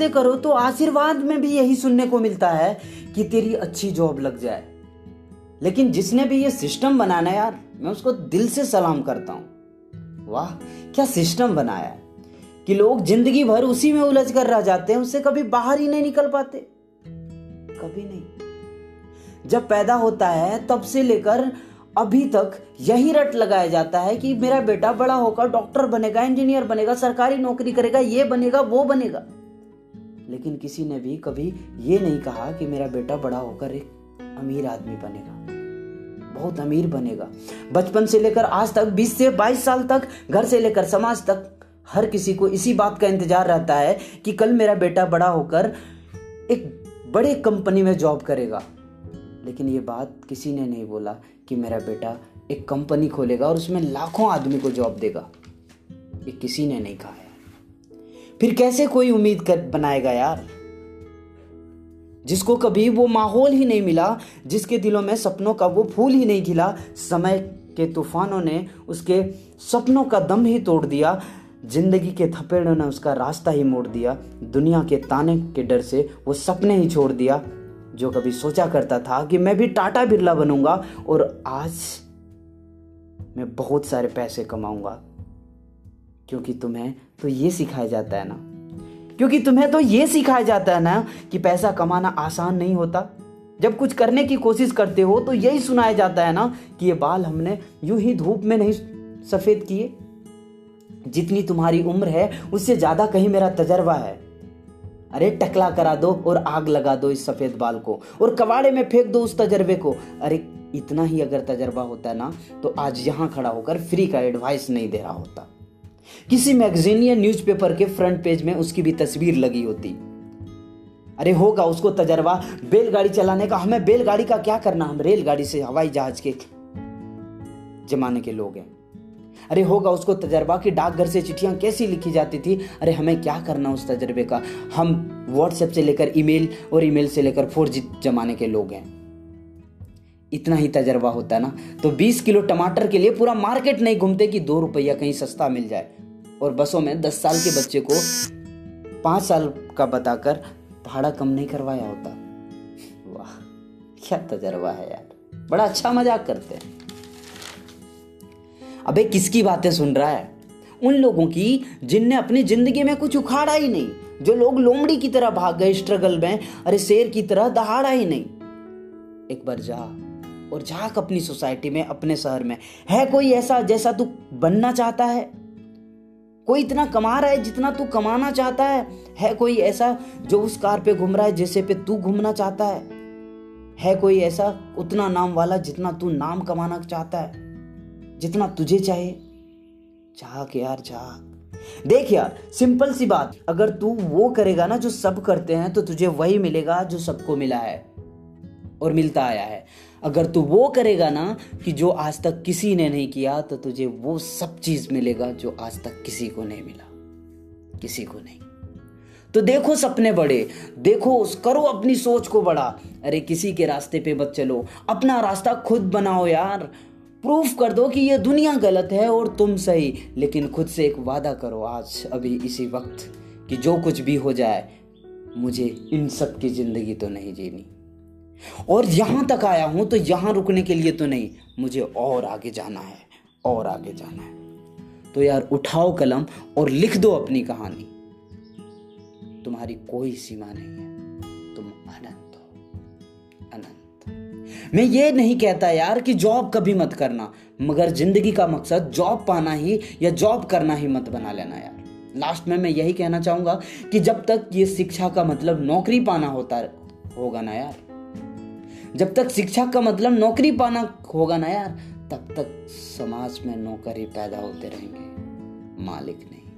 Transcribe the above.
रिश्ते करो तो आशीर्वाद में भी यही सुनने को मिलता है कि तेरी अच्छी जॉब लग जाए। लेकिन जिसने भी ये सिस्टम बनाना यार, मैं उसको दिल से सलाम करता हूँ। वाह, क्या सिस्टम बनाया कि लोग ज़िंदगी भर उसी में उलझ कर रह जाते हैं, उससे कभी बाहर ही नहीं निकल पाते। कभी नहीं। जब पैदा होता है, तब से लेकर अभी तक यही रट लगाया जाता है कि मेरा बेटा बड़ा होकर डॉक्टर बनेगा, इंजीनियर बनेगा, सरकारी नौकरी करेगा, ये बनेगा, वो बनेगा। लेकिन किसी ने भी कभी ये नहीं कहा कि मेरा बेटा बड़ा होकर एक अमीर आदमी बनेगा। बहुत अमीर बनेगा। बचपन से लेकर आज तक 20 से 22 साल तक, घर से लेकर समाज तक, हर किसी को इसी बात का इंतज़ार रहता है कि कल मेरा बेटा बड़ा होकर एक बड़े कंपनी में जॉब करेगा। लेकिन ये बात किसी ने नहीं बोला कि मेरा बेटा एक कंपनी खोलेगा और उसमें लाखों आदमी को जॉब देगा। ये किसी ने नहीं कहा। फिर कैसे कोई उम्मीद कर बनाएगा यार? जिसको कभी वो माहौल ही नहीं मिला, जिसके दिलों में सपनों का वो फूल ही नहीं खिला, समय के तूफानों ने उसके सपनों का दम ही तोड़ दिया, ज़िंदगी के थपेड़ों ने उसका रास्ता ही मोड़ दिया, दुनिया के ताने के डर से वो सपने ही छोड़ दिया, जो कभी सोचा करता था कि मैं भी टाटा बिरला बनूँगा और आज मैं बहुत सारे पैसे कमाऊँगा। क्योंकि तुम्हें तो ये सिखाया जाता है ना? क्योंकि तुम्हें तो ये सिखाया जाता है ना कि पैसा कमाना आसान नहीं होता। जब कुछ करने की कोशिश करते हो तो यही सुनाया जाता है ना कि ये बाल हमने यूँ ही धूप में नहीं सफ़ेद किए। जितनी तुम्हारी उम्र है, उससे ज़्यादा कहीं मेरा तजर्बा है। अरे, टकला करा दो और आग लगा दो इस सफ़ेद बाल को और कबाड़े में फेंक दो उस तजर्बे को। अरे, इतना ही अगर तजर्बा होता है ना तो आज यहाँ खड़ा होकर फ्री का एडवाइस नहीं दे रहा होता। किसी मैगजीन या न्यूज़पेपर के फ्रंट पेज में उसकी भी तस्वीर लगी होती। अरे होगा उसको तजर्बा, बैलगाड़ी चलाने का, हमें बैलगाड़ी का क्या करना? हम रेलगाड़ी से, हवाई जहाज़ के जमाने के लोग हैं। अरे होगा उसको तजर्बा कि डाकघर से चिट्ठियाँ कैसी लिखी जाती थी? अरे हमें क्या करना उस तजर्बे का? हम व्हाट्सएप से लेकर ईमेल और ईमेल से लेकर फोर जमाने के लोग हैं। इतना ही तजर्बा होता है ना? तो 20 किलो टमाटर के लिए पूरा मार्केट नहीं घूमते कि दो रुपया कहीं सस्ता मिल जाए। और बसों में दस साल के बच्चे को पाँच साल का बताकर भाड़ा कम नहीं करवाया होता। वाह, क्या तजर्बा है यार। बड़ा अच्छा मज़ाक करते हैं। अबे, किसकी बातें सुन रहा है? उन लोगों की जिनने अपनी ज़िंदगी में कुछ उखाड़ा ही नहीं, जो लोग लोमड़ी की तरह भाग गए स्ट्रगल में, अरे शेर की तरह दहाड़ा ही नहीं। एक बार जा और झाक अपनी सोसाइटी में, अपने शहर में। है कोई ऐसा जैसा तू बनना चाहता है? कोई इतना कमा रहा है जितना तू कमाना चाहता है। है कोई ऐसा जो उस कार पे घूम रहा है जैसे पे तू घूमना चाहता है? है कोई ऐसा उतना नाम वाला जितना तू नाम कमाना चाहता है? जितना तुझे चाहिए झाक यार, झाक। देख यार सिंपल सी बात। अगर तू वो करेगा ना जो सब करते हैं तो तुझे वही मिलेगा जो सबको मिला है। और मिलता आया है। अगर तू वो करेगा ना कि जो आज तक किसी ने नहीं किया तो तुझे वो सब चीज़ मिलेगा जो आज तक किसी को नहीं मिला। किसी को नहीं। तो देखो सपने बड़े। देखो, उस करो अपनी सोच को बड़ा। अरे, किसी के रास्ते पे मत चलो। अपना रास्ता खुद बनाओ यार। प्रूफ कर दो कि ये दुनिया गलत है और तुम सही। लेकिन खुद से एक वादा करो आज, अभी, इसी वक्त कि जो कुछ भी हो जाए, मुझे इन सब की ज़िंदगी तो नहीं जीनी। और यहाँ तक आया हूँ तो यहाँ रुकने के लिए तो नहीं, मुझे और आगे जाना है, और आगे जाना है। तो यार उठाओ कलम और लिख दो अपनी कहानी। तुम्हारी कोई सीमा नहीं है, तुम अनंत हो, अनंत। मैं ये नहीं कहता यार कि जॉब कभी मत करना, मगर ज़िंदगी का मकसद जॉब पाना ही या जॉब करना ही मत बना लेना यार। लास्ट में मैं यही कहना चाहूँगा कि जब तक ये शिक्षा का मतलब नौकरी पाना होता होगा ना यार जब तक शिक्षा का मतलब नौकरी पाना होगा ना यार, तब तक समाज में नौकरी पैदा होते रहेंगे। मालिक नहीं।